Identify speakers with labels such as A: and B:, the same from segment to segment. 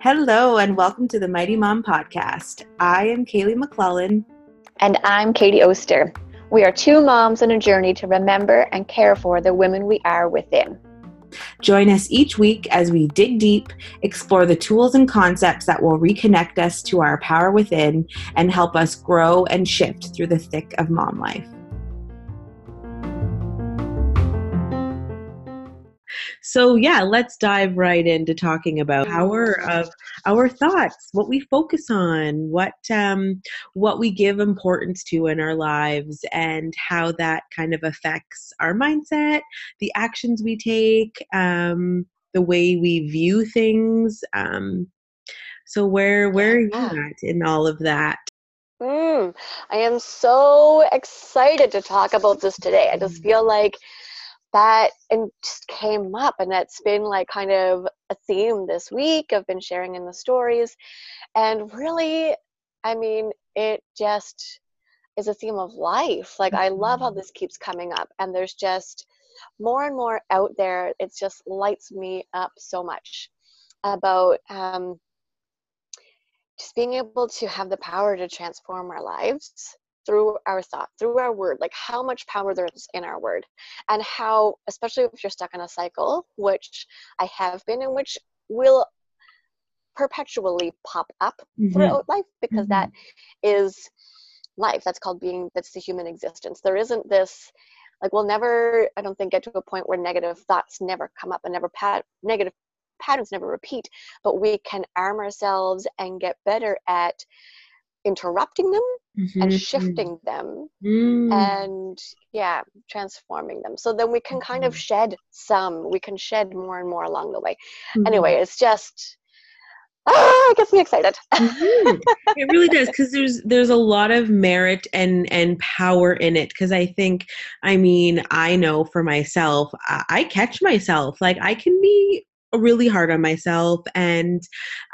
A: Hello, and welcome to the Mighty Mom Podcast. I am Kaylee McClellan.
B: And I'm Katie Oster. We are two moms on a journey to remember and care for the women we are within.
A: Join us each week as we dig deep, explore the tools and concepts that will reconnect us to our power within and help us grow and shift through the thick of mom life. So, yeah, let's dive right into talking about power of our thoughts, what we focus on, what um, what we give importance to in our lives, and how that kind of affects our mindset, the actions we take, um, the way we view things. Um, so, where where are you at in all of that?
B: Mm, I am so excited to talk about this today. I just feel like that and just came up and that's been like kind of a theme this week i've been sharing in the stories and really i mean it just is a theme of life like i love how mm-hmm. this keeps coming up and there's just more and more out there it just lights me up so much about um, just being able to have the power to transform our lives through our thought, through our word, like how much power there is in our word, and how, especially if you're stuck in a cycle, which I have been in, which will perpetually pop up mm-hmm. throughout life because mm-hmm. that is life. That's called being, that's the human existence. There isn't this, like, we'll never, I don't think, get to a point where negative thoughts never come up and never pat, negative patterns never repeat, but we can arm ourselves and get better at interrupting them mm-hmm. and shifting them mm. and yeah transforming them so then we can kind of mm-hmm. shed some we can shed more and more along the way mm-hmm. anyway it's just ah, it gets me excited
A: mm-hmm. it really does because there's there's a lot of merit and and power in it because i think i mean i know for myself I, I catch myself like i can be really hard on myself and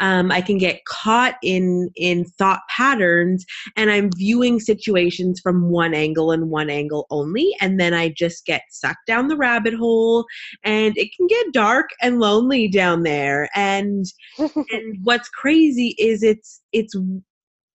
A: um, i can get caught in in thought patterns and i'm viewing situations from one angle and one angle only and then i just get sucked down the rabbit hole and it can get dark and lonely down there and and what's crazy is it's it's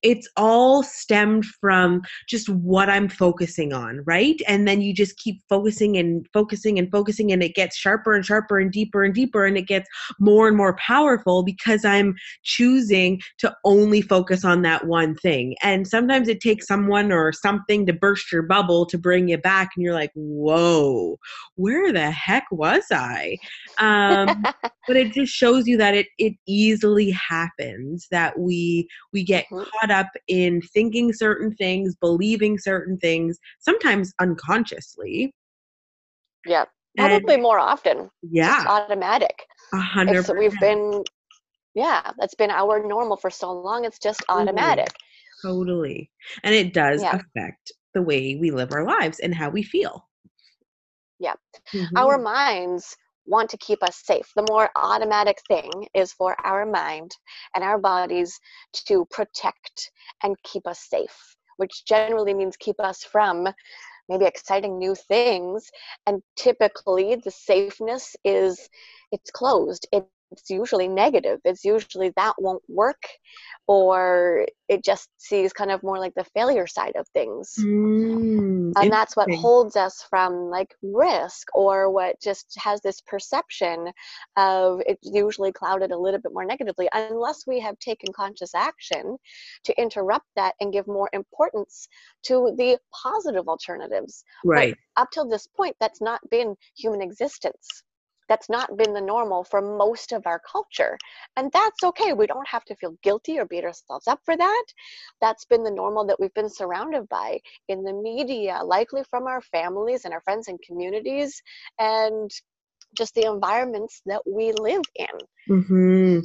A: it's all stemmed from just what I'm focusing on, right? And then you just keep focusing and focusing and focusing, and it gets sharper and sharper and deeper and deeper, and it gets more and more powerful because I'm choosing to only focus on that one thing. And sometimes it takes someone or something to burst your bubble to bring you back, and you're like, whoa, where the heck was I? Um, but it just shows you that it it easily happens that we we get caught up in thinking certain things, believing certain things, sometimes unconsciously.
B: Yeah, probably and, more often.
A: Yeah,
B: it's automatic.
A: A hundred.
B: We've been, yeah, that's been our normal for so long. It's just automatic.
A: Totally, totally. and it does yeah. affect the way we live our lives and how we feel.
B: Yeah, mm-hmm. our minds want to keep us safe. The more automatic thing is for our mind and our bodies to protect and keep us safe, which generally means keep us from maybe exciting new things. And typically, the safeness is it's closed. It it's usually negative. It's usually that won't work, or it just sees kind of more like the failure side of things. Mm, and that's what holds us from like risk, or what just has this perception of it's usually clouded a little bit more negatively, unless we have taken conscious action to interrupt that and give more importance to the positive alternatives.
A: Right.
B: But up till this point, that's not been human existence that's not been the normal for most of our culture. And that's okay. We don't have to feel guilty or beat ourselves up for that. That's been the normal that we've been surrounded by in the media, likely from our families and our friends and communities. And just the environments that we live in.
A: Mm-hmm.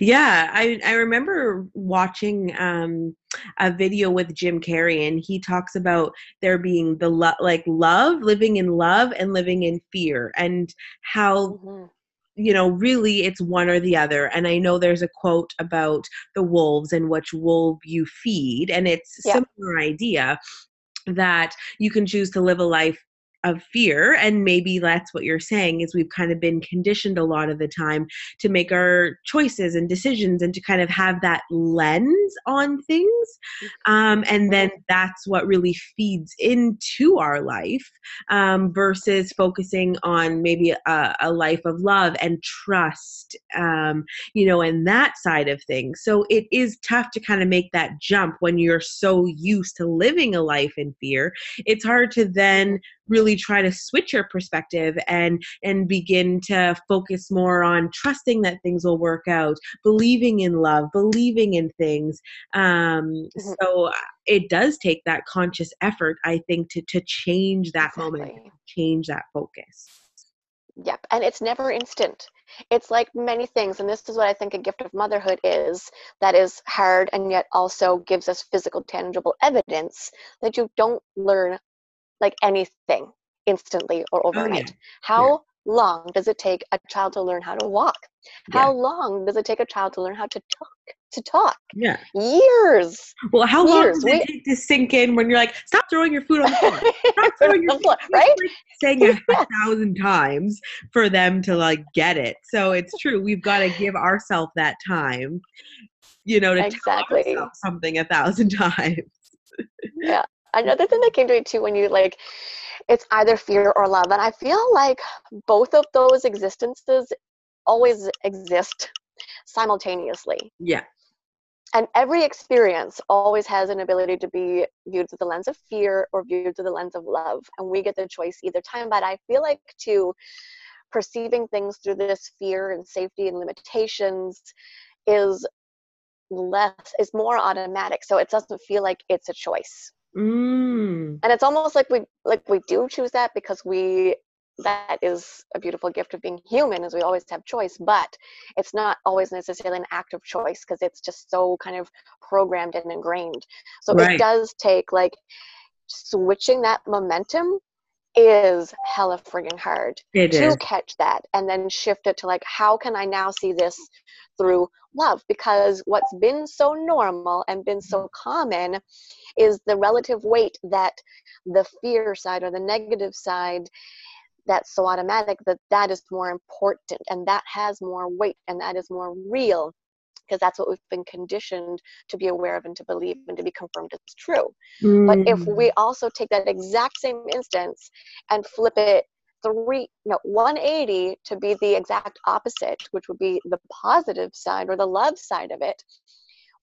A: Yeah, I I remember watching um, a video with Jim Carrey, and he talks about there being the lo- like love, living in love, and living in fear, and how. Mm-hmm you know, really it's one or the other. And I know there's a quote about the wolves and which wolf you feed, and it's yeah. similar idea that you can choose to live a life of fear and maybe that's what you're saying is we've kind of been conditioned a lot of the time to make our choices and decisions and to kind of have that lens on things um, and then that's what really feeds into our life um, versus focusing on maybe a, a, life of love and trust um, you know and that side of things. So it is tough to kind of make that jump when you're so used to living a life in fear. It's hard to then really try to switch your perspective and and begin to focus more on trusting that things will work out believing in love believing in things um, mm-hmm. so it does take that conscious effort i think to to change that exactly. moment change that focus
B: yep and it's never instant it's like many things and this is what i think a gift of motherhood is that is hard and yet also gives us physical tangible evidence that you don't learn like anything instantly or overnight. Oh, yeah. How yeah. long does it take a child to learn how to walk? How yeah. long does it take a child to learn how to talk? To talk.
A: Yeah.
B: Years.
A: Well, how Years. long does it take to sink in when you're like, stop throwing your food on the floor? Stop throwing your
B: food, right? Like
A: saying it a thousand times for them to like get it. So it's true. We've got to give ourselves that time, you know, to exactly. tell something a thousand times.
B: yeah another thing that came to me too when you like it's either fear or love and i feel like both of those existences always exist simultaneously.
A: Yeah.
B: And every experience always has an ability to be viewed through the lens of fear or viewed through the lens of love and we get the choice either time but i feel like too perceiving things through this fear and safety and limitations is less is more automatic so it doesn't feel like it's a choice
A: Mm.
B: And it's almost like we like we do choose that because we that is a beautiful gift of being human is we always have choice but it's not always necessarily an act of choice because it's just so kind of programmed and ingrained so right. it does take like switching that momentum is hella friggin' hard
A: it
B: to
A: is.
B: catch that and then shift it to like how can i now see this through love because what's been so normal and been so common is the relative weight that the fear side or the negative side that's so automatic that that is more important and that has more weight and that is more real because that's what we've been conditioned to be aware of and to believe and to be confirmed as true. Mm. But if we mm. also take that exact same instance and flip it three no 180 to be the exact opposite which would be the positive side or the love side of it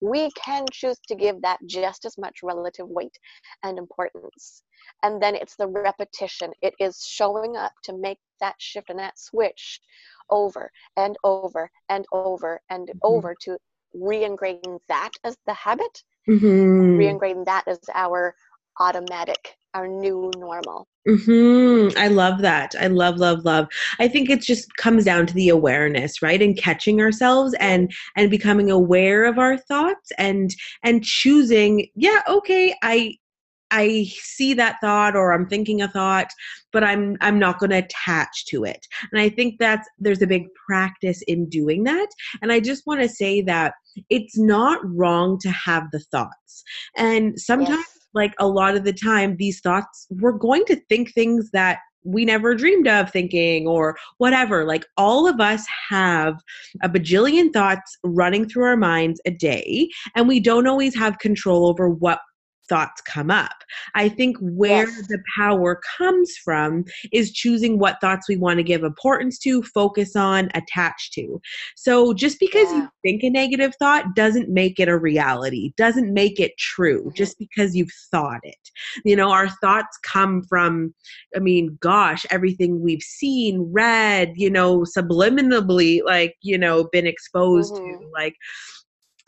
B: we can choose to give that just as much relative weight and importance and then it's the repetition it is showing up to make that shift and that switch over and over and over and mm-hmm. over to re-ingrain that as the habit
A: mm-hmm.
B: re-ingrain that as our automatic our new normal.
A: Mm-hmm. I love that. I love, love, love. I think it just comes down to the awareness, right? And catching ourselves and and becoming aware of our thoughts and and choosing, yeah, okay, I I see that thought or I'm thinking a thought, but I'm I'm not going to attach to it. And I think that's there's a big practice in doing that. And I just want to say that it's not wrong to have the thoughts. And sometimes yes like a lot of the time these thoughts we're going to think things that we never dreamed of thinking or whatever like all of us have a bajillion thoughts running through our minds a day and we don't always have control over what thoughts come up. I think where yes. the power comes from is choosing what thoughts we want to give importance to, focus on, attach to. So just because yeah. you think a negative thought doesn't make it a reality, doesn't make it true, mm-hmm. just because you've thought it. You know, our thoughts come from, I mean, gosh, everything we've seen, read, you know, subliminally, like, you know, been exposed mm-hmm. to. Like,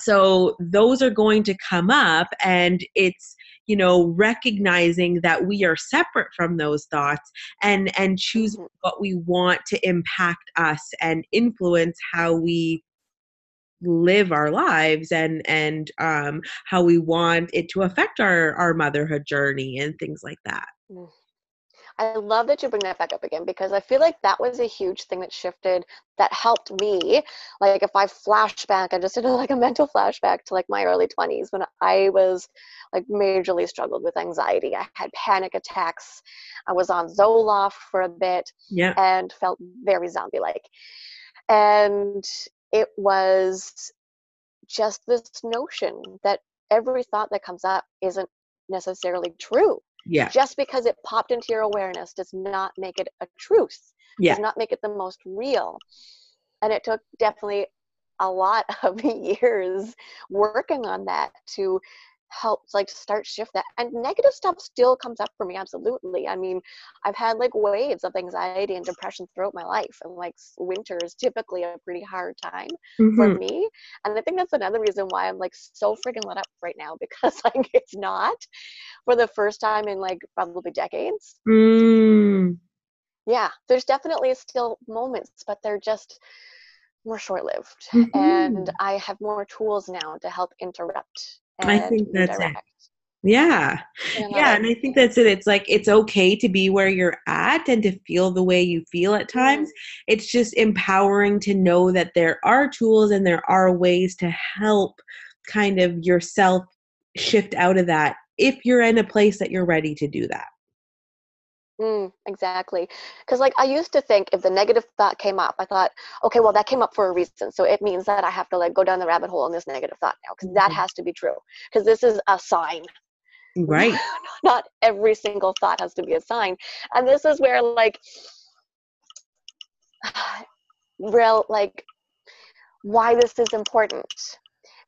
A: so those are going to come up and it's you know recognizing that we are separate from those thoughts and and choose mm-hmm. what we want to impact us and influence how we live our lives and and um how we want it to affect our our motherhood journey and things like that
B: mm. I love that you bring that back up again because I feel like that was a huge thing that shifted that helped me. Like if I flash back, I just did a, like a mental flashback to like my early 20s when I was like majorly struggled with anxiety. I had panic attacks. I was on Zoloft for a bit
A: Yeah.
B: and felt very zombie like. And it was just this notion that every thought that comes up isn't necessarily true.
A: Yeah.
B: Just because it popped into your awareness does not make it a truth,
A: Yeah.
B: does not make it the most real. And it took definitely a lot of years working on that to help like to start shift that and negative stuff still comes up for me absolutely i mean i've had like waves of anxiety and depression throughout my life and like winter is typically a pretty hard time for
A: Mhm.
B: me and i think that's another reason why i'm like so freaking let up right now because like it's not for the first time in like probably decades
A: Mm.
B: yeah there's definitely still moments but they're just more short-lived and
A: Mhm.
B: i have more tools now to help interrupt and
A: I think that's it.
B: redirect
A: Yeah.
B: in
A: Yeah,
B: another-
A: and I think that's it. It's like it's okay to be where you're at and to feel the way you feel at times. It's just empowering to know that there are tools and there are ways to help kind of yourself shift out of that if you're in a place that you're ready to do that.
B: Mm, exactly. Because, like, I used to think if the negative thought came up, I thought, okay, well, that came up for a reason. So it means that I have to, like, go down the rabbit hole in this negative thought now, because that
A: Mhm.
B: has to be true. Because this is a sign.
A: Right.
B: Not every single thought has to be a sign. And this is where, like, real, like, why this is important.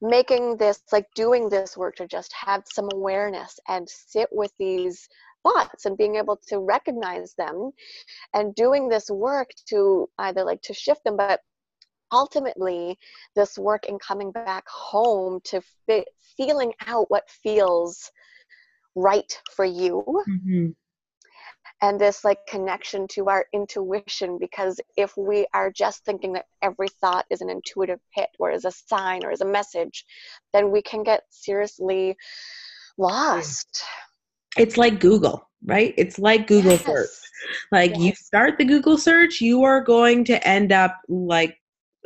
B: Making this, like, doing this work to just have some awareness and sit with these thoughts and being able to recognize them and doing this work to either like to shift them but ultimately this work in coming back home to fit, feeling out what feels right for you.
A: Mhm.
B: and this like connection to our intuition because if we are just thinking that every thought is an intuitive hit or is a sign or is a message then we can get seriously lost
A: It's like Google, right? It's like Google search.
B: Yes.
A: Like you start the Google search, you are going to end up like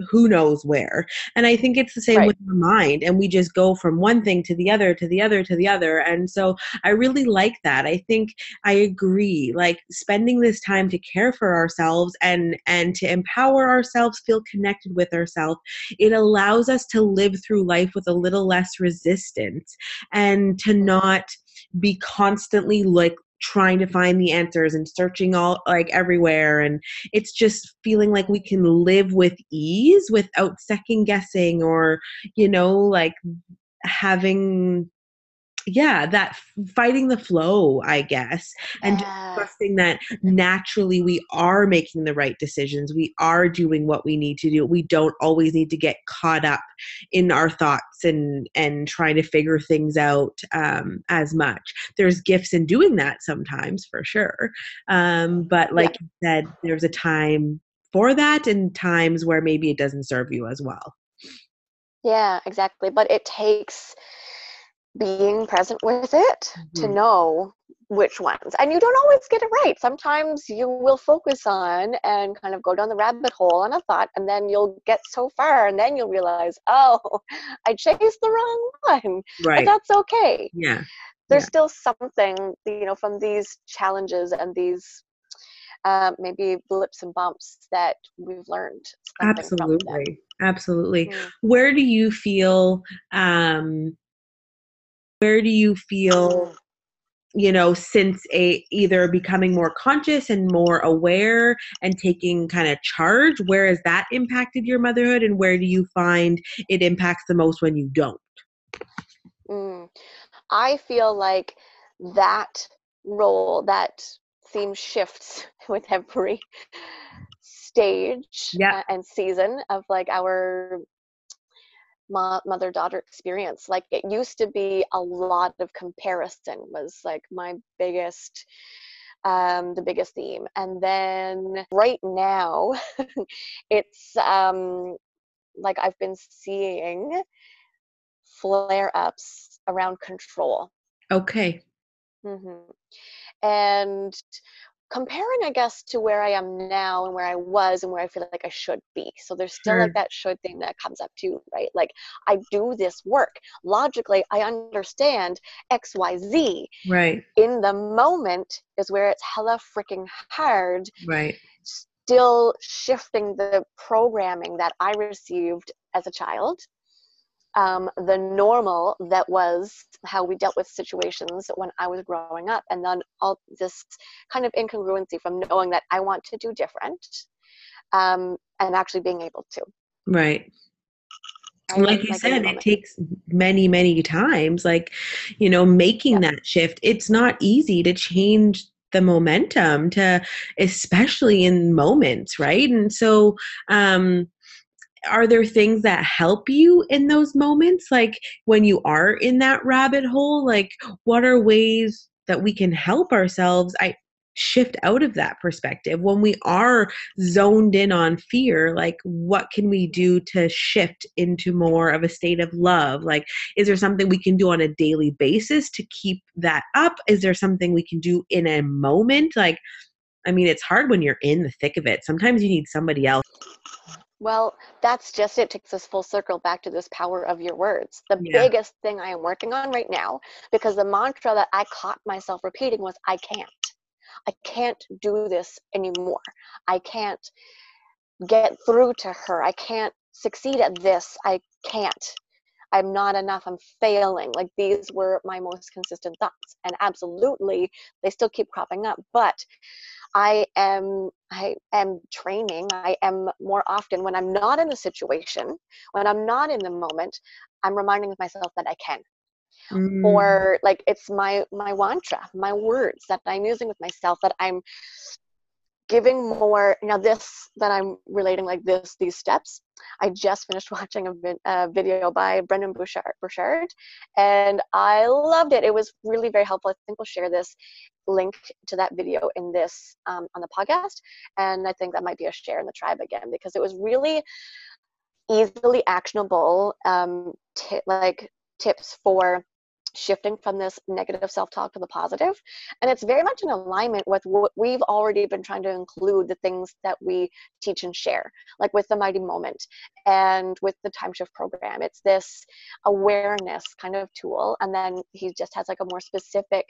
A: who knows where. And I think it's the same
B: Right.
A: with the mind. And we just go from one thing to the other, to the other, to the other. And so I really like that. I think I agree. Like spending this time to care for ourselves and and to empower ourselves, feel connected with ourselves, it allows us to live through life with a little less resistance and to mm-hmm. not be constantly like trying to find the answers and searching all like everywhere. And it's just feeling like we can live with ease without second guessing or you know like having yeah that fighting the flow i guess and
B: Yeah.
A: trusting that naturally we are making the right decisions we are doing what we need to do we don't always need to get caught up in our thoughts and and trying to figure things out um, as much there's gifts in doing that sometimes for sure um, but like you said there's a time for that and times where maybe it doesn't serve you as well
B: Yeah, exactly. But it takes being present with it to
A: Mhm.
B: know which ones. And you don't always get it right. Sometimes you will focus on and kind of go down the rabbit hole on a thought, and then you'll get so far, and then you'll realize, oh, I chased the wrong one. But
A: right
B: that's okay.
A: yeah
B: There's
A: Yeah.
B: still something, you know, from these challenges and these uh, maybe blips and bumps that we've learned
A: absolutely absolutely
B: Mm.
A: where do you feel um where do you feel you know since a either becoming more conscious and more aware and taking kind of charge where has that impacted your motherhood and where do you find it impacts the most when you don't
B: Mm. I feel like that role, that theme shifts with every stage
A: Yeah.
B: and season of like our mother daughter experience. Like it used to be a lot of comparison was like my biggest um the biggest theme and then right now it's um like i've been seeing flare ups around control
A: okay
B: mm-hmm. And comparing i guess to where i am now and where i was and where i feel like i should be so there's still
A: Sure.
B: like that should thing that comes up too right like i do this work logically i understand xyz
A: Right.
B: in the moment is where it's hella freaking hard
A: Right.
B: still shifting the programming that i received as a child um, the normal that was how we dealt with situations when I was growing up, and then all this kind of incongruency from knowing that I want to do different um, and actually being able to.
A: Right.
B: right?
A: like you
B: the
A: said it takes many many times like you know making that shift it's not easy to change the momentum to especially in moments right and so um are there things that help you in those moments? Like when you are in that rabbit hole like what are ways that we can help ourselves i shift out of that perspective? When we are zoned in on fear like what can we do to shift into more of a state of love? Like is there something we can do on a daily basis to keep that up? Is there something we can do in a moment? Like i mean it's hard when you're in the thick of it. Sometimes you need somebody else
B: Well, that's just it. Takes us full circle back to this power of your words. The
A: Yeah.
B: biggest thing I am working on right now, because the mantra that I caught myself repeating was, I can't. I can't do this anymore. I can't get through to her. I can't succeed at this. I can't. I'm not enough. I'm failing. Like these were my most consistent thoughts. And absolutely, they still keep cropping up. But I am I am training. I am more often when I'm not in the situation, when I'm not in the moment, I'm reminding myself that I can.
A: Mm,
B: Or like it's my my mantra, my words that I'm using with myself that I'm giving more now this that i'm relating like this these steps i just finished watching a, vid, a video by brendon bouchard, burchard and i loved it it was really very helpful i think we'll share this link to that video in this um, on the podcast and i think that might be a share in the tribe again because it was really easily actionable um, ti like tips for shifting from this negative self-talk to the positive. And it's very much in alignment with what we've already been trying to include the things that we teach and share like with the mighty moment and with the time shift program. It's this awareness kind of tool. And then he just has like a more specific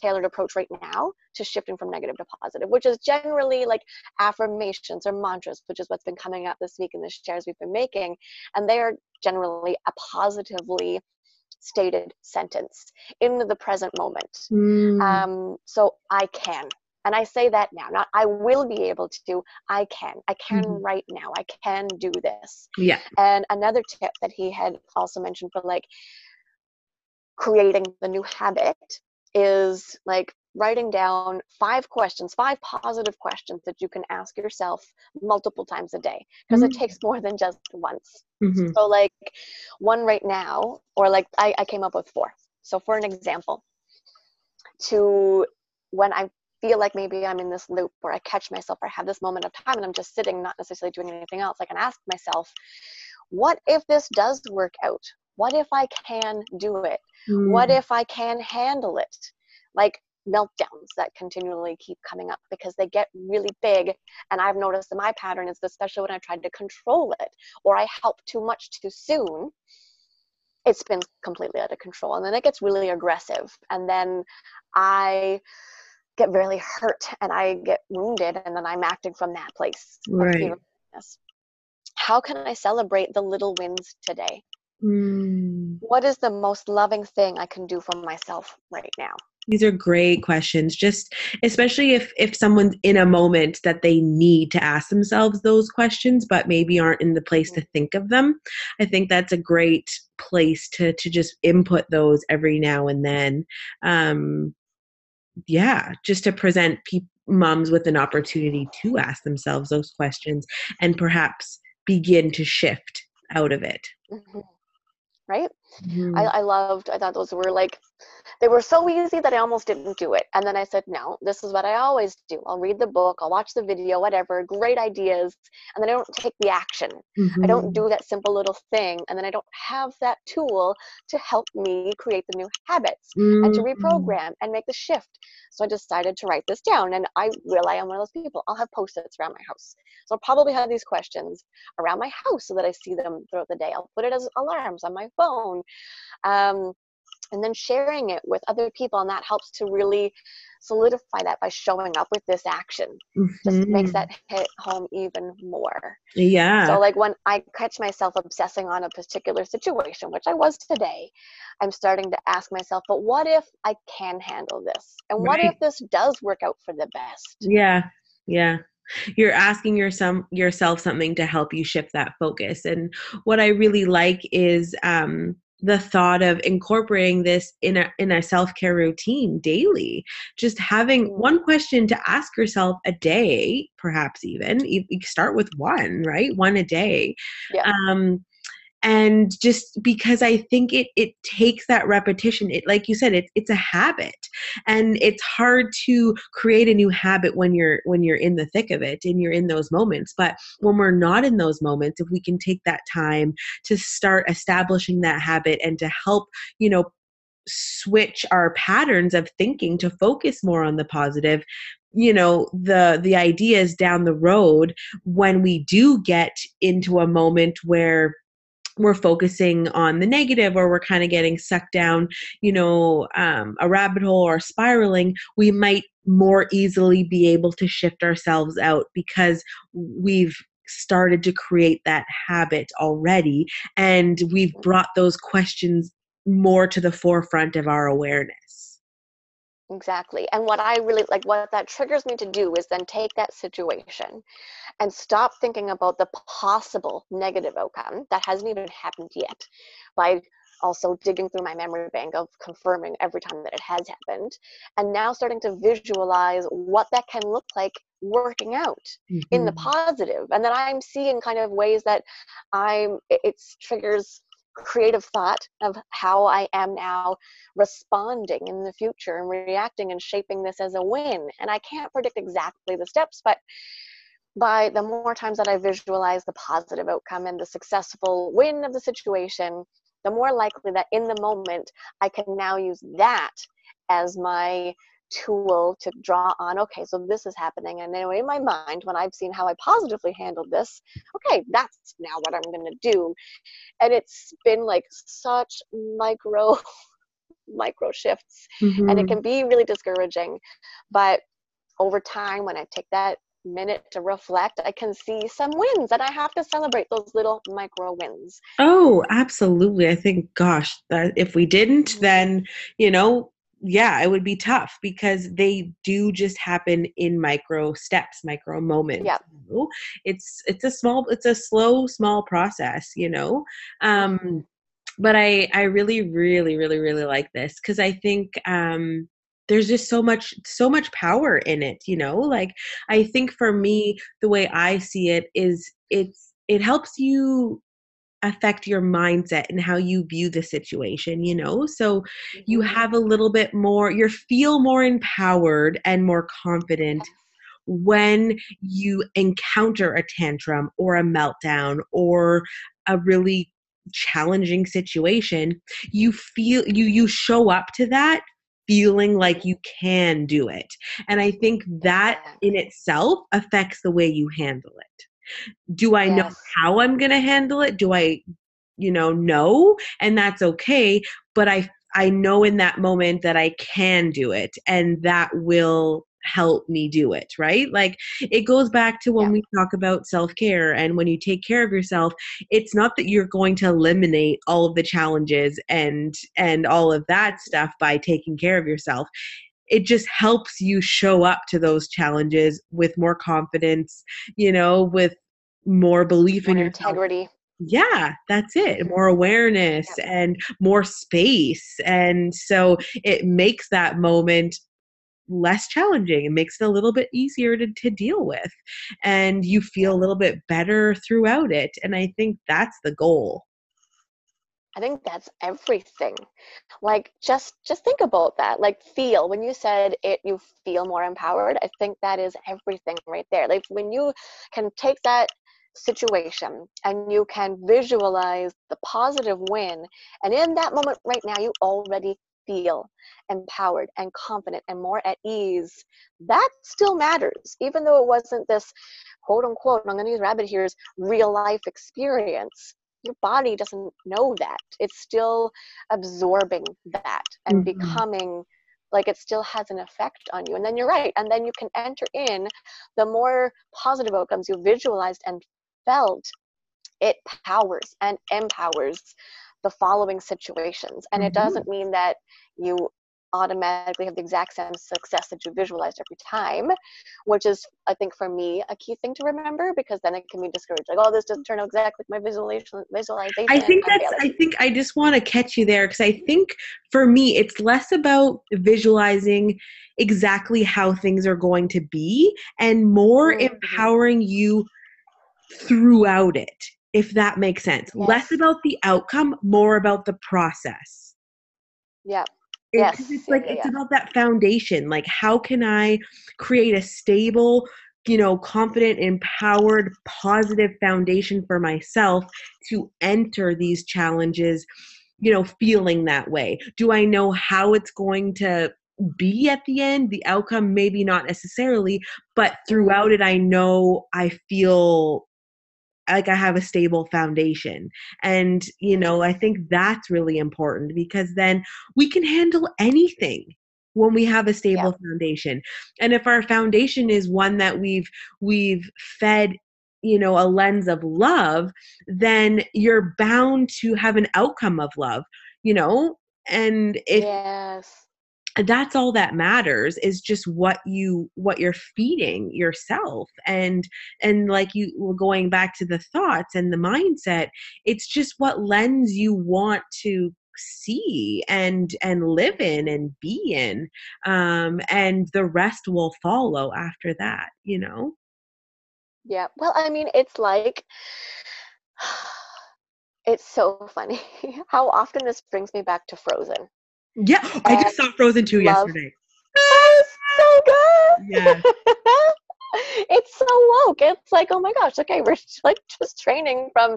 B: tailored approach right now to shifting from negative to positive which is generally like affirmations or mantras which is what's been coming up this week in the shares we've been making. And they are generally a positively stated sentence in the present moment.
A: mm,
B: Um, so I can. And I say that now, not I will be able to, I can. I can
A: Mhm.
B: right now. I can do this.
A: yeah
B: And another tip that he had also mentioned for like creating the new habit is like writing down five questions, five positive questions that you can ask yourself multiple times a day because it
A: Mm.
B: takes more than just once.
A: mhm,
B: So like one right now, or like I, I came up with four. So for an example, to when I feel like maybe I'm in this loop where I catch myself or I have this moment of time and I'm just sitting, not necessarily doing anything else, I can ask myself, what if this does work out? What if I can do it? What
A: mm,
B: if I can handle it? Like meltdowns that continually keep coming up because they get really big. And I've noticed that my pattern is especially when I tried to control it or I help too much too soon, it spins completely out of control. And then it gets really aggressive. And then I get really hurt and I get wounded and then I'm acting from that place
A: Right.
B: How can I celebrate the little wins today?
A: mm.
B: What is the most loving thing I can do for myself right now?
A: These are great questions. Just especially if if someone's in a moment that they need to ask themselves those questions, but maybe aren't in the place to think of them. I think that's a great place to to just input those every now and then. Um, yeah, just to present pe- moms with an opportunity to ask themselves those questions and perhaps begin to shift out of it.
B: Mhm. Right? Mm-hmm. I, I loved, I thought those were like, they were so easy that I almost didn't do it. And then I said, no, this is what I always do. I'll read the book, I'll watch the video, whatever, great ideas. And then I don't take the action. Mm-hmm. I don't mm-hmm. do that simple little thing. And then I don't have that tool to help me create the new habits mm-hmm. and to mm-hmm. reprogram and make the shift. So I decided to write this down. And I really am one of those people. I'll have post its around my house. So I'll probably have these questions around my house so that I see them throughout the day. I'll put it as alarms on my phone. Um, and then sharing it with other people and that helps to really solidify that by showing up with this action. Mm-hmm. just makes that hit home even more.
A: Yeah.
B: so like when i catch myself obsessing on a particular situation which i was today i'm starting to ask myself but what if i can handle this? And what right. if this does work out for the best?
A: Yeah. Yeah. You're asking yourself yourself something to help you shift that focus and what i really like is um the thought of incorporating this in a in a self-care routine daily just having mm. one question to ask yourself a day perhaps even you, you start with one right one a day yeah. um and just because i think it it takes that repetition it like you said it, it's a habit. And it's hard to create a new habit when you're when you're in the thick of it and you're in those moments. But when we're not in those moments if we can take that time to start establishing that habit and to help you know switch our patterns of thinking to focus more on the positive you know the the ideas down the road when we do get into a moment where we're focusing on the negative or we're kind of getting sucked down you know um, a rabbit hole or spiraling we might more easily be able to shift ourselves out because we've started to create that habit already and we've brought those questions more to the forefront of our awareness
B: Exactly. And what I really like, what that triggers me to do is then take that situation and stop thinking about the possible negative outcome that hasn't even happened yet by also digging through my memory bank of confirming every time that it has happened and now starting to visualize what that can look like working out mm-hmm. in the mm-hmm. positive and then i'm seeing kind of ways that i'm it's triggers creative thought of how I am now responding in the future and reacting and shaping this as a win. And I can't predict exactly the steps, but by the more times that I visualize the positive outcome and the successful win of the situation, the more likely that in the moment I can now use that as my tool to draw on okay so this is happening and anyway in my mind when i've seen how i positively handled this okay that's now what i'm going to do and it's been like such micro micro shifts mm-hmm. and it mm-hmm. can be really discouraging but over time when i take that minute to reflect i can see some wins and i have to celebrate those little micro wins
A: oh absolutely i think gosh that if we didn't mm-hmm. then you know yeah, it would be tough because they do just happen in micro steps, micro moments.
B: Yeah.
A: You know? It's it's a small it's a slow small process, you know. Um but I I really really really really like this cuz I think um there's just so much so much power in it, you know? Like I think for me the way I see it is it's it helps you affect your mindset and how you view the situation you know? So you mm-hmm. have a little bit more you feel more empowered and more confident when you encounter a tantrum or a meltdown or a really challenging situation you feel you you show up to that feeling like you can do it. And i think that in itself affects the way you handle it do I yes. know how I'm going to handle it? Do I, you know, know? And that's okay. But I, I know in that moment that I can do it and that will help me do it right like it goes back to when yeah. we talk about self-care and when you take care of yourself it's not that you're going to eliminate all of the challenges and and all of that stuff by taking care of yourself it just helps you show up to those challenges with more confidence, you know, with more belief more in your
B: integrity.
A: Yeah, that's it. More awareness yeah. and more space. And so it makes that moment less challenging. It makes it a little bit easier to, to deal with. And you feel a little bit better throughout it. And I think that's the goal.
B: I think that's everything. Like just just think about that. Like feel when you said it you feel more empowered. I think that is everything right there. Like when you can take that situation and you can visualize the positive win and in that moment right now you already feel empowered and confident and more at ease that still matters even though it wasn't this quote unquote i'm going to use rabbit here's real life experience your body doesn't know that. It's still absorbing that and mm-hmm. becoming like it still has an effect on you. And then you're right. And then you can enter in the more positive outcomes you visualized and felt. It powers and empowers the following situations. And mm-hmm. it doesn't mean that you automatically have the exact same success that you visualized every time, which is, I think, for me, a key thing to remember because then it can be discouraged. Like, oh, this doesn't turn out exactly like my visualization. Visualization.
A: I think that's. I think I just want to catch you there because I think for me, it's less about visualizing exactly how things are going to be and more mm-hmm. empowering you throughout it if that makes sense yes. less about the outcome more about the process
B: yeah
A: yes. it's like yeah, it's yeah. about that foundation like how can i create a stable you know confident empowered positive foundation for myself to enter these challenges you know feeling that way do i know how it's going to be at the end the outcome maybe not necessarily but throughout it i know i feel like I have a stable foundation. And, you know, I think that's really important because then we can handle anything when we have a stable yeah. foundation. And if our foundation is one that we've we've fed you know a lens of love then you're bound to have an outcome of love you know and if
B: yes
A: that's all that matters is just what you what you're feeding yourself. And and like you were going back to the thoughts and the mindset it's just what lens you want to see and and live in and be in um and the rest will follow after that you know?
B: Yeah well i mean it's like it's so funny how often this brings me back to frozen
A: yeah, I just saw Frozen 2 love. yesterday.
B: Oh, so good. Yeah. it's so woke. It's like, oh my gosh, okay, we're like just training from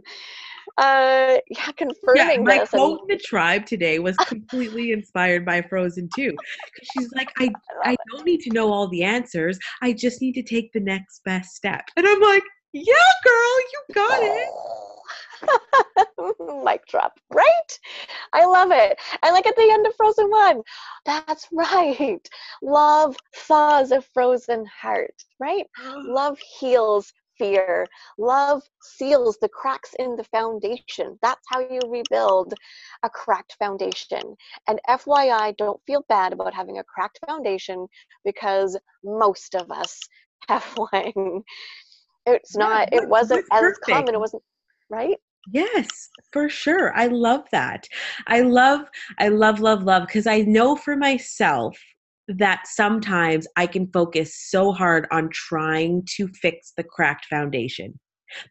B: uh yeah, confirming
A: yeah, my
B: this.
A: quote and- in the tribe today was completely inspired by Frozen 2. Cause She's like, I I, I don't need to know all the answers. I just need to take the next best step. And I'm like, yeah, girl, you got it.
B: Mic drop, right? I love it. And like at the end of Frozen 1, that's right. Love thaws a frozen heart, right? Love heals fear. Love seals the cracks in the foundation. That's how you rebuild a cracked foundation. And FYI, don't feel bad about having a cracked foundation because most of us have one. It's not, yeah, it wasn't as common. It wasn't, right?
A: Yes, for sure. I love that. I love, I love, love, love, because I know for myself that sometimes I can focus so hard on trying to fix the cracked foundation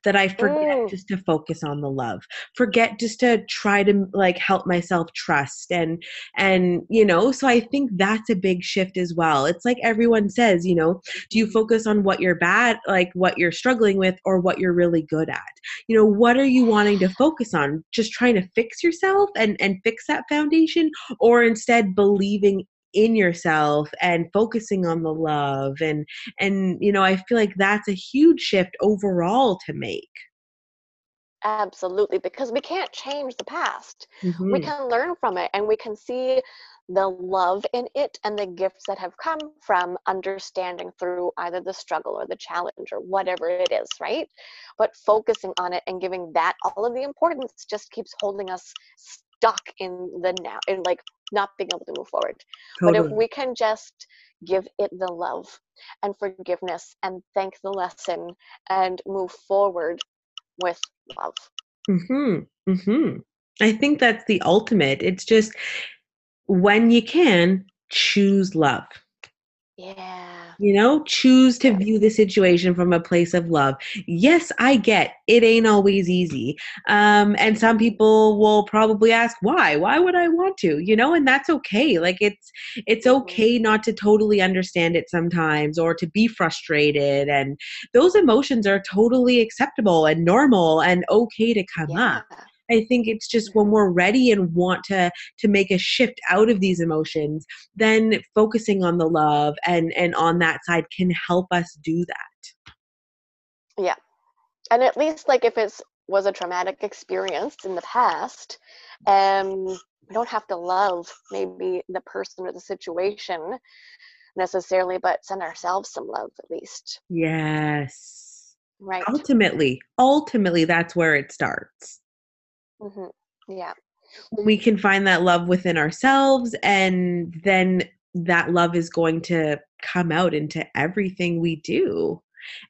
A: that I forget mm. just to focus on the love. Forget just to try to like help myself trust and and you know, so I think that's a big shift as well. It's like everyone says, you know, do you focus on what you're bad, like what you're struggling with or what you're really good at? You know, what are you wanting to focus on? Just trying to fix yourself and and fix that foundation or instead believing in yourself and focusing on the love and and you know i feel like that's a huge shift overall to make
B: absolutely because we can't change the past mm-hmm. we can learn from it and we can see the love in it and the gifts that have come from understanding through either the struggle or the challenge or whatever it is, right? But focusing on it and giving that all of the importance just keeps holding us stuck in the now, in like not being able to move forward. Totally. But if we can just give it the love and forgiveness and thank the lesson and move forward with love.
A: Mhm. Mhm. I think that's the ultimate. It's just when you can choose love.
B: Yeah.
A: You know choose to view the situation from a place of love. Yes i get it ain't always easy um, and some people will probably ask why? Why would i want to? You know and that's okay. Like it's it's okay not to totally understand it sometimes or to be frustrated and those emotions are totally acceptable and normal and okay to come yeah. up I think it's just when we're ready and want to to make a shift out of these emotions, then focusing on the love and and on that side can help us do that.
B: Yeah. And at least like if it's was a traumatic experience in the past, um we don't have to love maybe the person or the situation necessarily, but send ourselves some love at least.
A: Yes.
B: Right.
A: Ultimately, ultimately that's where it starts.
B: Mm-hmm. Yeah.
A: We can find that love within ourselves, and then that love is going to come out into everything we do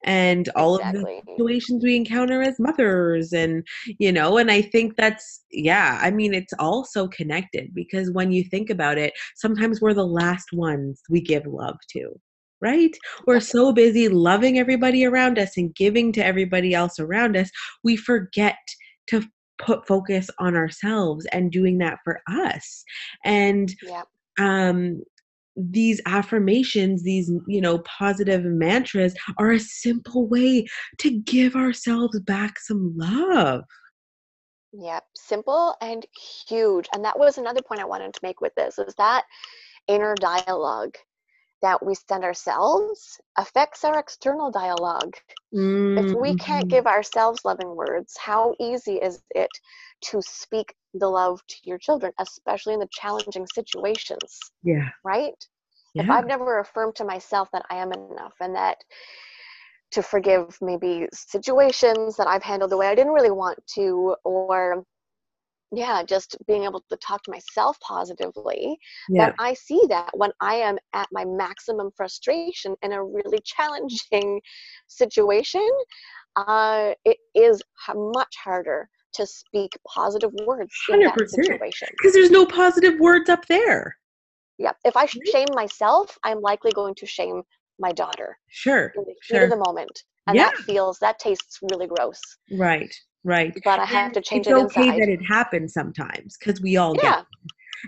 A: and all exactly. of the situations we encounter as mothers and you know and i think that's yeah i mean it's all so connected because when you think about it sometimes we're the last ones we give love to right we're so busy loving everybody around us and giving to everybody else around us we forget to put focus on ourselves and doing that for us. And
B: yeah.
A: um these affirmations these you know positive mantras are a simple way to give ourselves back some love.
B: Yeah simple and huge. And that was another point i wanted to make with this is that inner dialogue that we send ourselves affects our external dialogue. Mm-hmm. If we can't mm-hmm. give ourselves loving words, how easy is it to speak the love to your children, especially in the challenging situations?
A: Yeah.
B: Right? Yeah. If I've never affirmed to myself that I am enough and that to forgive maybe situations that I've handled the way I didn't really want to, or yeah just being able to talk to myself positively yeah. then i see that when i am at my maximum frustration in a really challenging situation uh, it is much harder to speak positive words 100%. in that situation
A: because there's no positive words up there
B: yeah if i shame myself i'm likely going to shame my daughter
A: sure
B: in the
A: heat
B: sure. of the moment and yeah. that feels that tastes really gross
A: right Right.
B: But I have to change
A: it's
B: it
A: okay
B: inside.
A: that it happens sometimes because we all yeah. get.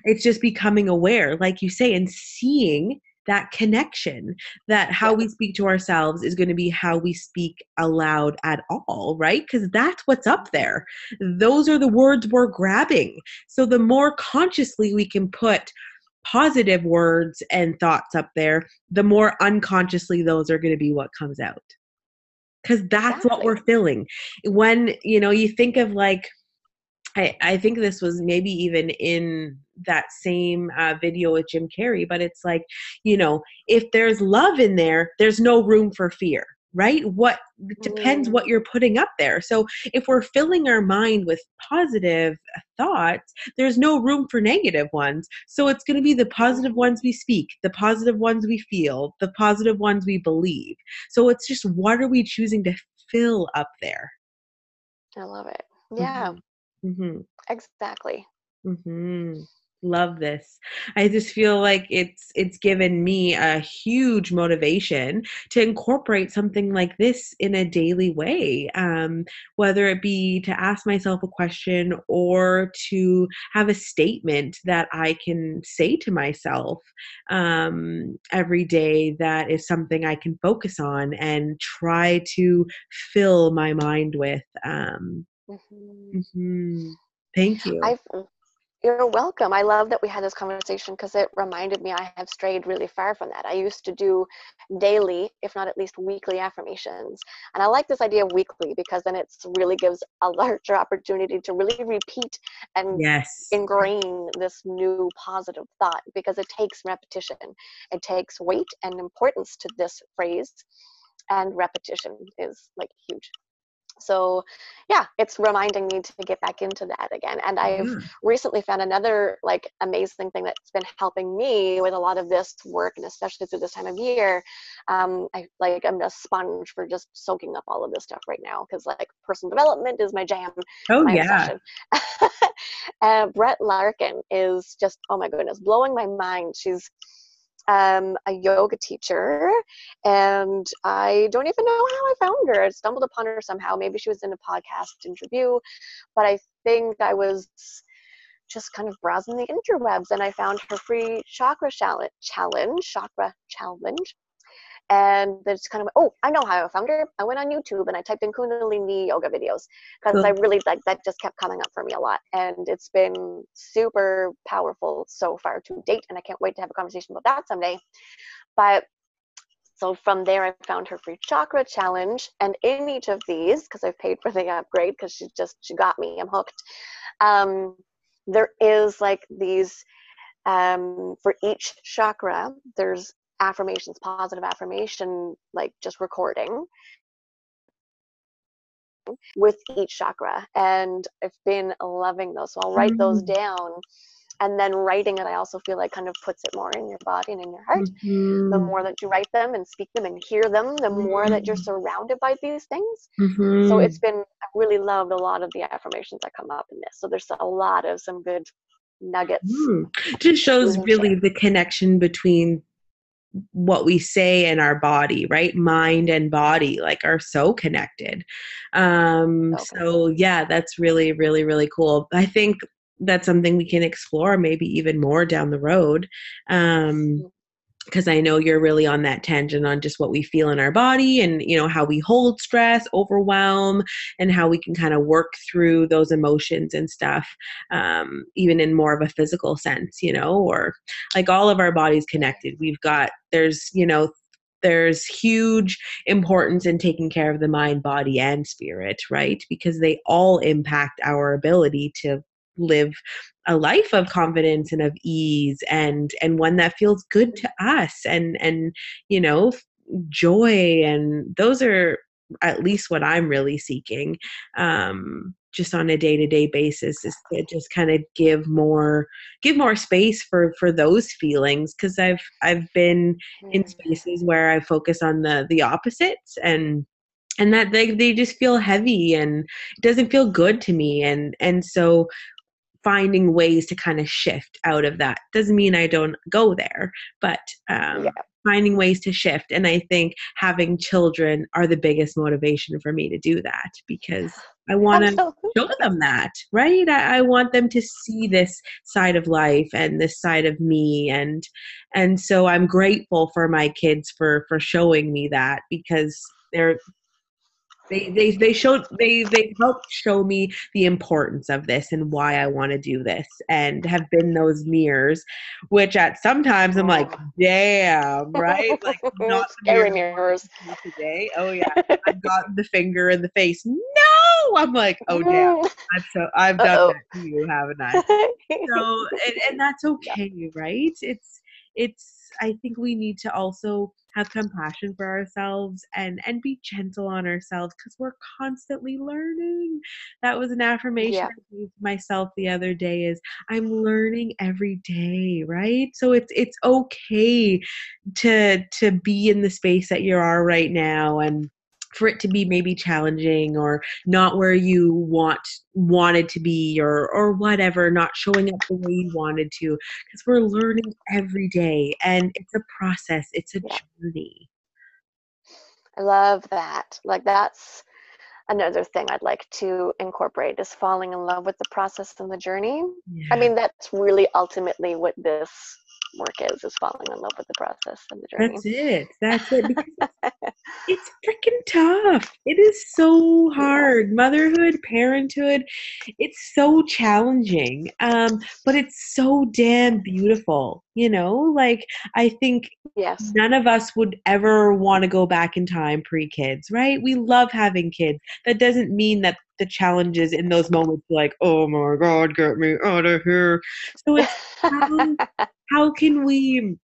A: It's just becoming aware, like you say, and seeing that connection that how yeah. we speak to ourselves is going to be how we speak aloud at all, right? Because that's what's up there. Those are the words we're grabbing. So the more consciously we can put positive words and thoughts up there, the more unconsciously those are going to be what comes out because that's exactly. what we're feeling when you know you think of like I, I think this was maybe even in that same uh, video with Jim Carrey, but it's like, you know, if there's love in there, there's no room for fear right? What depends what mm. you're putting up there. So if we're filling our mind with positive thoughts there's no room for negative ones. So it's going to be the positive ones we speak the positive ones we feel the positive ones we believe. So it's just what are we choosing to fill up there?
B: I love it. Yeah. Mm-hmm. Mm-hmm. exactly.
A: Mm-hmm love this i just feel like it's it's given me a huge motivation to incorporate something like this in a daily way um, whether it be to ask myself a question or to have a statement that i can say to myself um, every day that is something i can focus on and try to fill my mind with um, mm-hmm. Mm-hmm. thank you
B: I've, you're welcome. I love that we had this conversation because it reminded me I have strayed really far from that. I used to do daily, if not at least weekly affirmations. And I like this idea of weekly because then it really gives a larger opportunity to really repeat and
A: yes.
B: ingrain this new positive thought because it takes repetition. It takes weight and importance to this phrase. And repetition is like huge so yeah it's reminding me to get back into that again and i've mm. recently found another like amazing thing that's been helping me with a lot of this work and especially through this time of year um i like i'm a sponge for just soaking up all of this stuff right now because like personal development is my jam
A: oh my yeah.
B: uh, brett larkin is just oh my goodness blowing my mind. She's um, a yoga teacher, and I don't even know how I found her. I stumbled upon her somehow. Maybe she was in a podcast interview, but I think I was just kind of browsing the interwebs and I found her free chakra challenge, chakra challenge, and there's kind of oh i know how i found her i went on youtube and i typed in kundalini yoga videos because cool. i really like that just kept coming up for me a lot and it's been super powerful so far to date and i can't wait to have a conversation about that someday but so from there i found her free chakra challenge and in each of these because i've paid for the upgrade because she just she got me i'm hooked um, there is like these um, for each chakra there's affirmations, positive affirmation, like just recording with each chakra. And I've been loving those. So I'll write those mm. down. And then writing it, I also feel like kind of puts it more in your body and in your heart. Mm-hmm. The more that you write them and speak them and hear them, the more mm-hmm. that you're mm-hmm. surrounded by these things. Mm-hmm. So it's been, I really loved a lot of the affirmations that come up in this. So there's a lot of some good nuggets. Mm.
A: Just shows really the connection between what we say in our body right? Mind and body like are so connected. Um okay. so yeah that's really really really cool. I think that's something we can explore maybe even more down the road. Um because I know you're really on that tangent on just what we feel in our body and you know how we hold stress, overwhelm, and how we can kind of work through those emotions and stuff, um, even in more of a physical sense, you know, or like all of our bodies connected. We've got there's you know there's huge importance in taking care of the mind, body, and spirit, right? Because they all impact our ability to live a life of confidence and of ease and and one that feels good to us and and you know joy and those are at least what i'm really seeking um just on a day-to-day basis is to just kind of give more give more space for for those feelings because i've i've been in mm. spaces where i focus on the the opposites and and that they, they just feel heavy and it doesn't feel good to me and and so finding ways to kind of shift out of that. Doesn't mean i don't go there but um, yeah. finding ways to shift and i think having children are the biggest motivation for me to do that because i want to show them that right? I, I want them to see this side of life and this side of me and and so i'm grateful for my kids for for showing me that because they're they they they showed they they helped show me the importance of this and why I want to do this and have been those mirrors which at sometimes I'm like oh. damn right? Like
B: not scary mirrors.
A: Today. Oh yeah. I've got the finger in the face. No! I'm like oh damn. I've so I've done Uh-oh. that to you haven't I? So and, and that's okay right? It's it's I think we need to also have compassion for ourselves and and be gentle on ourselves because we're constantly learning that was an affirmation yeah. i gave myself the other day is i'm learning every day right so it's it's okay to to be in the space that you are right now and for it to be maybe challenging or not where you want wanted to be or or whatever not showing up the way you wanted to because we're learning every day and it's a process it's a yeah. journey
B: i love that like that's another thing i'd like to incorporate is falling in love with the process and the journey yeah. i mean that's really ultimately what this work is is falling in love with the process and the journey.
A: That's it. That's it. It's, freaking tough. It is so hard. Motherhood, parenthood, it's so challenging. Um, but it's so damn beautiful. You know, like I think
B: yes.
A: none of us would ever want to go back in time pre kids, right? We love having kids. That doesn't mean that the challenges in those moments like oh my god get me out of here so it's how, can we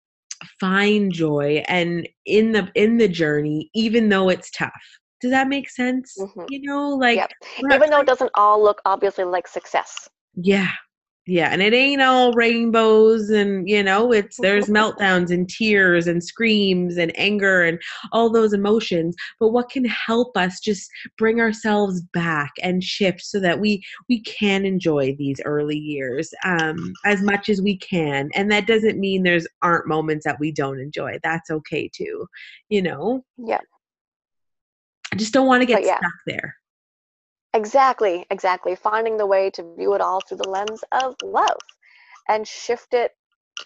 A: find joy and in the in the journey even though it's tough does that make sense mm-hmm. you know like yep.
B: even though it doesn't all look obviously like success
A: yeah yeah and it ain't all rainbows and you know it's there's meltdowns and tears and screams and anger and all those emotions. But what can help us just bring ourselves back and shift so that we we can enjoy these early years um as much as we can. And that doesn't mean there's aren't moments that we don't enjoy. That's okay too you know?
B: Yeah.
A: I just don't want to get
B: yeah.
A: stuck there
B: Exactly, exactly. Finding the way to view it all through the lens of love and shift it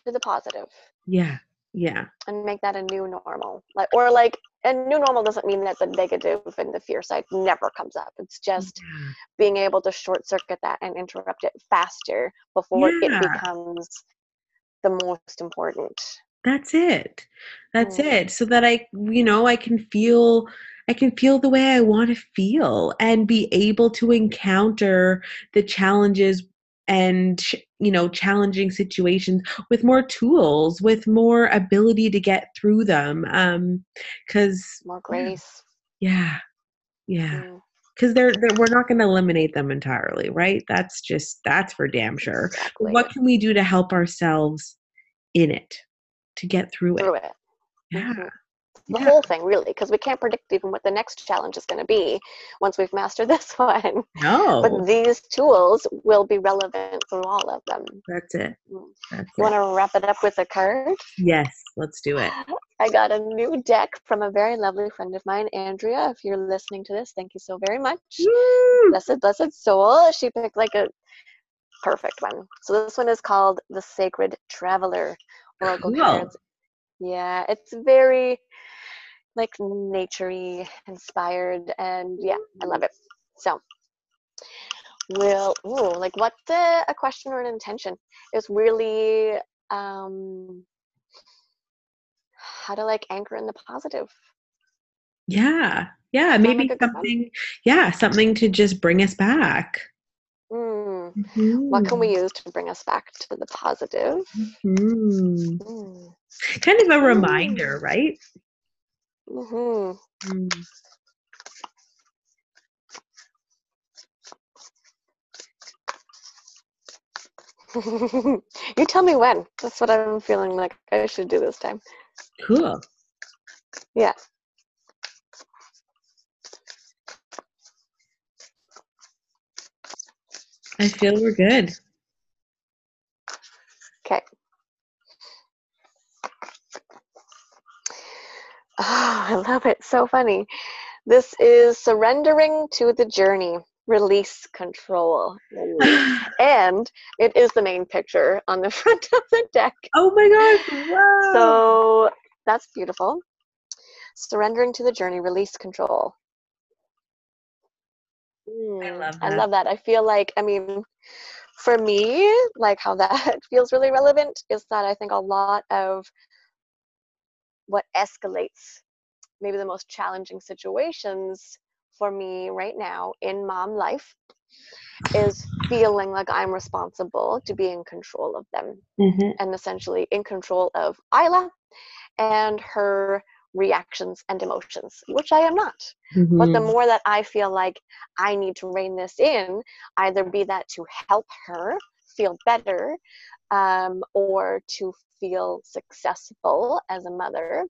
B: to the positive
A: yeah yeah
B: and make that a new normal. Like or like a new normal doesn't mean that the negative and the fear side never comes up. It's just
A: Yeah.
B: being able to short circuit that and interrupt it faster before
A: Yeah.
B: it becomes the most important.
A: that's it that's
B: Mm.
A: it so that i you know i can feel i can feel the way i want to feel and be able to encounter the challenges and you know challenging situations with more tools with more ability to get through them um cuz
B: More grace.
A: yeah yeah
B: Mm,
A: because they're, they're we're not going to eliminate them entirely right that's just that's for damn sure
B: exactly.
A: what can we do to help ourselves in it to get through it
B: Through it.
A: yeah
B: Mhm. The
A: Yeah.
B: whole thing really because we can't predict even what the next challenge is going to be once we've mastered this one.
A: No.
B: but these tools will be relevant through all of them.
A: That's it.
B: Mm.
A: that's
B: you want to wrap it up with a card?
A: Yes let's do it.
B: I got a new deck from a very lovely friend of mine andrea. If you're listening to this thank you so very much.
A: Woo!
B: blessed blessed soul. She picked like a perfect one. So this one is called the sacred traveler oracle
A: Cool.
B: cards. Yeah it's very like naturey inspired and yeah i love it. So will ooh, like what the a question or an intention? Is really um how to like anchor in the positive.
A: Yeah yeah maybe
B: like a one?
A: something yeah something to just bring us back.
B: Mm, what can we
A: Mhm.
B: use to bring us back to the positive?
A: Mhm.
B: mm.
A: kind of a reminder right
B: hmm
A: Mm.
B: you tell me when. That's what i'm feeling like i should do this time.
A: Cool.
B: Yeah.
A: i feel we're good.
B: Okay Oh, I love it. So funny. This is surrendering to the journey, release control. And it is the main picture on the front of the deck.
A: oh my gosh wow
B: So that's beautiful. Surrendering to the journey, release control. Mm,
A: love that.
B: I love that. I feel like, I mean, for me, like how that feels really relevant is that I think a lot of what escalates maybe the most challenging situations for me right now in mom life is feeling like I'm responsible to be in control of them
A: Mhm.
B: and essentially in control of Isla and her reactions and emotions, which I am not. But the
A: Mhm.
B: more that I feel like I need to rein this in, either be that to help her feel better um, or to feel successful as a mother,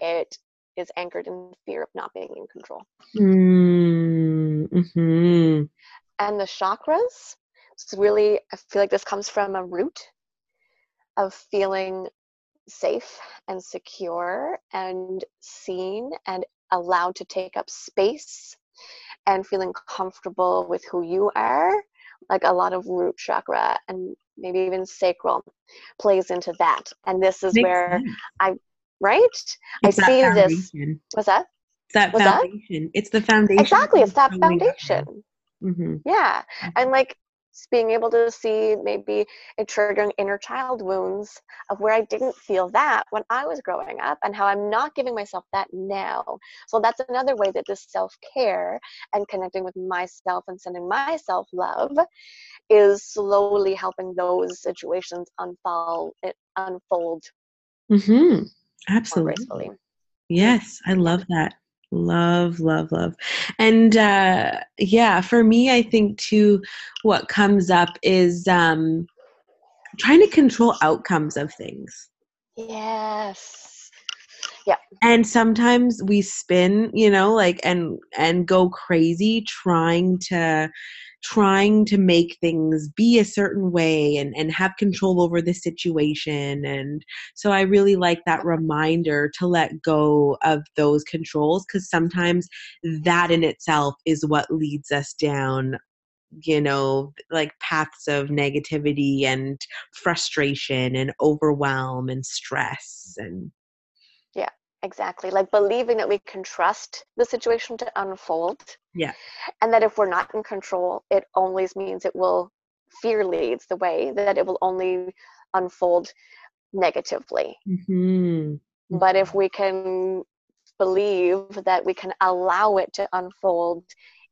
B: it is anchored in fear of not being in control.
A: Mm, mhm.
B: And the chakras, it's really, I feel like this comes from a root of feeling safe and secure and seen and allowed to take up space and feeling comfortable with who you are like a lot of root chakra and maybe even sacral plays into that and this is
A: Makes
B: where
A: sense.
B: right i
A: It's that
B: see this
A: foundation.
B: what's that
A: It's that
B: that?
A: foundation. It's the foundation.
B: exactly it's that foundation
A: hmm
B: yeah and like being able to see maybe it triggering inner child wounds of where I didn't feel that when I was growing up and how I'm not giving myself that now. So that's another way that this self care and connecting with myself and sending myself love is slowly helping those situations unfold, it unfold
A: hmm Absolutely.
B: gracefully.
A: Yes, I love that. Love, love, love. And uh yeah, for me I think too what comes up is um trying to control outcomes of things.
B: Yes. Yeah.
A: And sometimes we spin, you know, like and and go crazy trying to trying to make things be a certain way and, and have control over the situation. And so I really like that reminder to let go of those controls because sometimes that in itself is what leads us down you know like paths of negativity and frustration and overwhelm and stress and
B: exactly like believing that we can trust the situation to unfold.
A: Yeah.
B: And that if we're not in control it always means it will fear leads the way that it will only unfold negatively.
A: Mm-hmm.
B: but if we can believe that we can allow it to unfold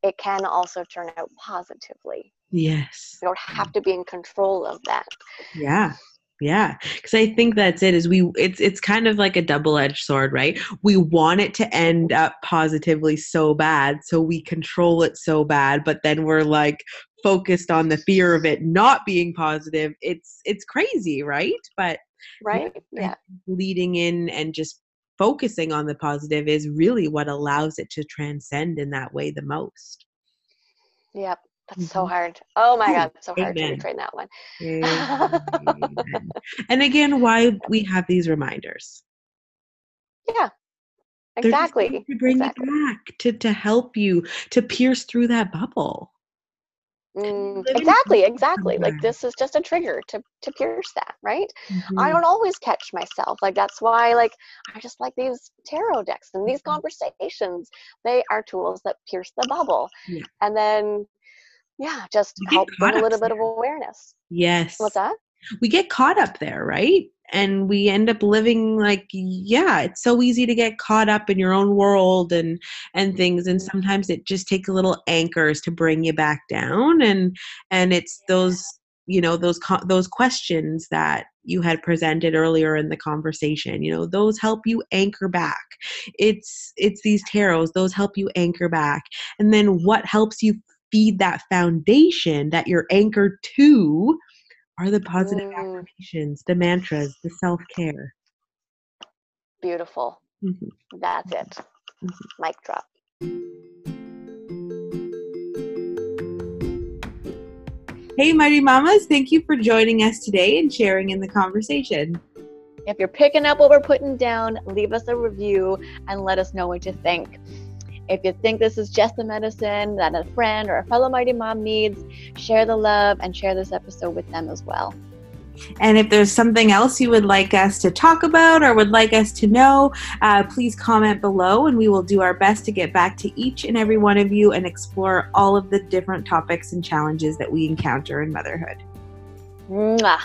B: it can also turn out positively.
A: Yes.
B: You don't have to be in control of that.
A: Yeah yeah, because I think that's it. Is we it's it's kind of like a double edged sword, right? We want it to end up positively so bad, so we control it so bad, but then we're like focused on the fear of it not being positive. It's it's crazy, right? But
B: right, yeah,
A: leading in and just focusing on the positive is really what allows it to transcend in that way the most.
B: Yep. That's mm-hmm. so hard. Oh my God, so hard Amen. to retrain that one.
A: and again, why we have these reminders.
B: Yeah, exactly.
A: To bring
B: exactly.
A: you back, to, to help you, to pierce through that bubble.
B: Mm, exactly, exactly. Like this is just a trigger to to pierce that, right? Mm-hmm. I don't always catch myself. Like that's why like I just like these tarot decks and these mm-hmm. conversations. They are tools that pierce the bubble.
A: Yeah.
B: And then yeah just help bring a little bit of awareness.
A: Yes.
B: what's that?
A: We get caught up there right? And we end up living like yeah it's so easy to get caught up in your own world and and things and mm-hmm. sometimes it just takes a little anchors to bring you back down and and it's those you know those those questions that you had presented earlier in the conversation you know those help you anchor back. It's it's these tarots those help you anchor back. And then what helps you feed that foundation that you're anchored to are the positive mm. affirmations, the mantras, the self care.
B: Beautiful. Mm-hmm. That's it. Mm-hmm. Mic drop.
A: Hey, Mighty Mamas, thank you for joining us today and sharing in the conversation.
B: If you're picking up what we're putting down, leave us a review and let us know what you think. If you think this is just the medicine that a friend or a fellow Mighty Mom needs, share the love and share this episode with them as well.
A: And if there's something else you would like us to talk about or would like us to know, uh, please comment below and we will do our best to get back to each and every one of you and explore all of the different topics and challenges that we encounter in motherhood.
B: Mwah.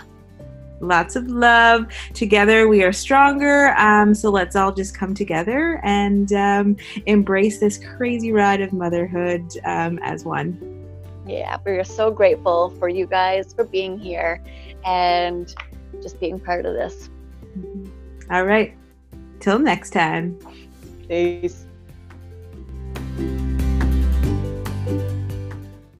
A: Lots of love. Together we are stronger. Um, so let's all just come together and um, embrace this crazy ride of motherhood um, as one.
B: Yeah, we're so grateful for you guys for being here and just being part of this.
A: All right. Till next time.
B: Peace.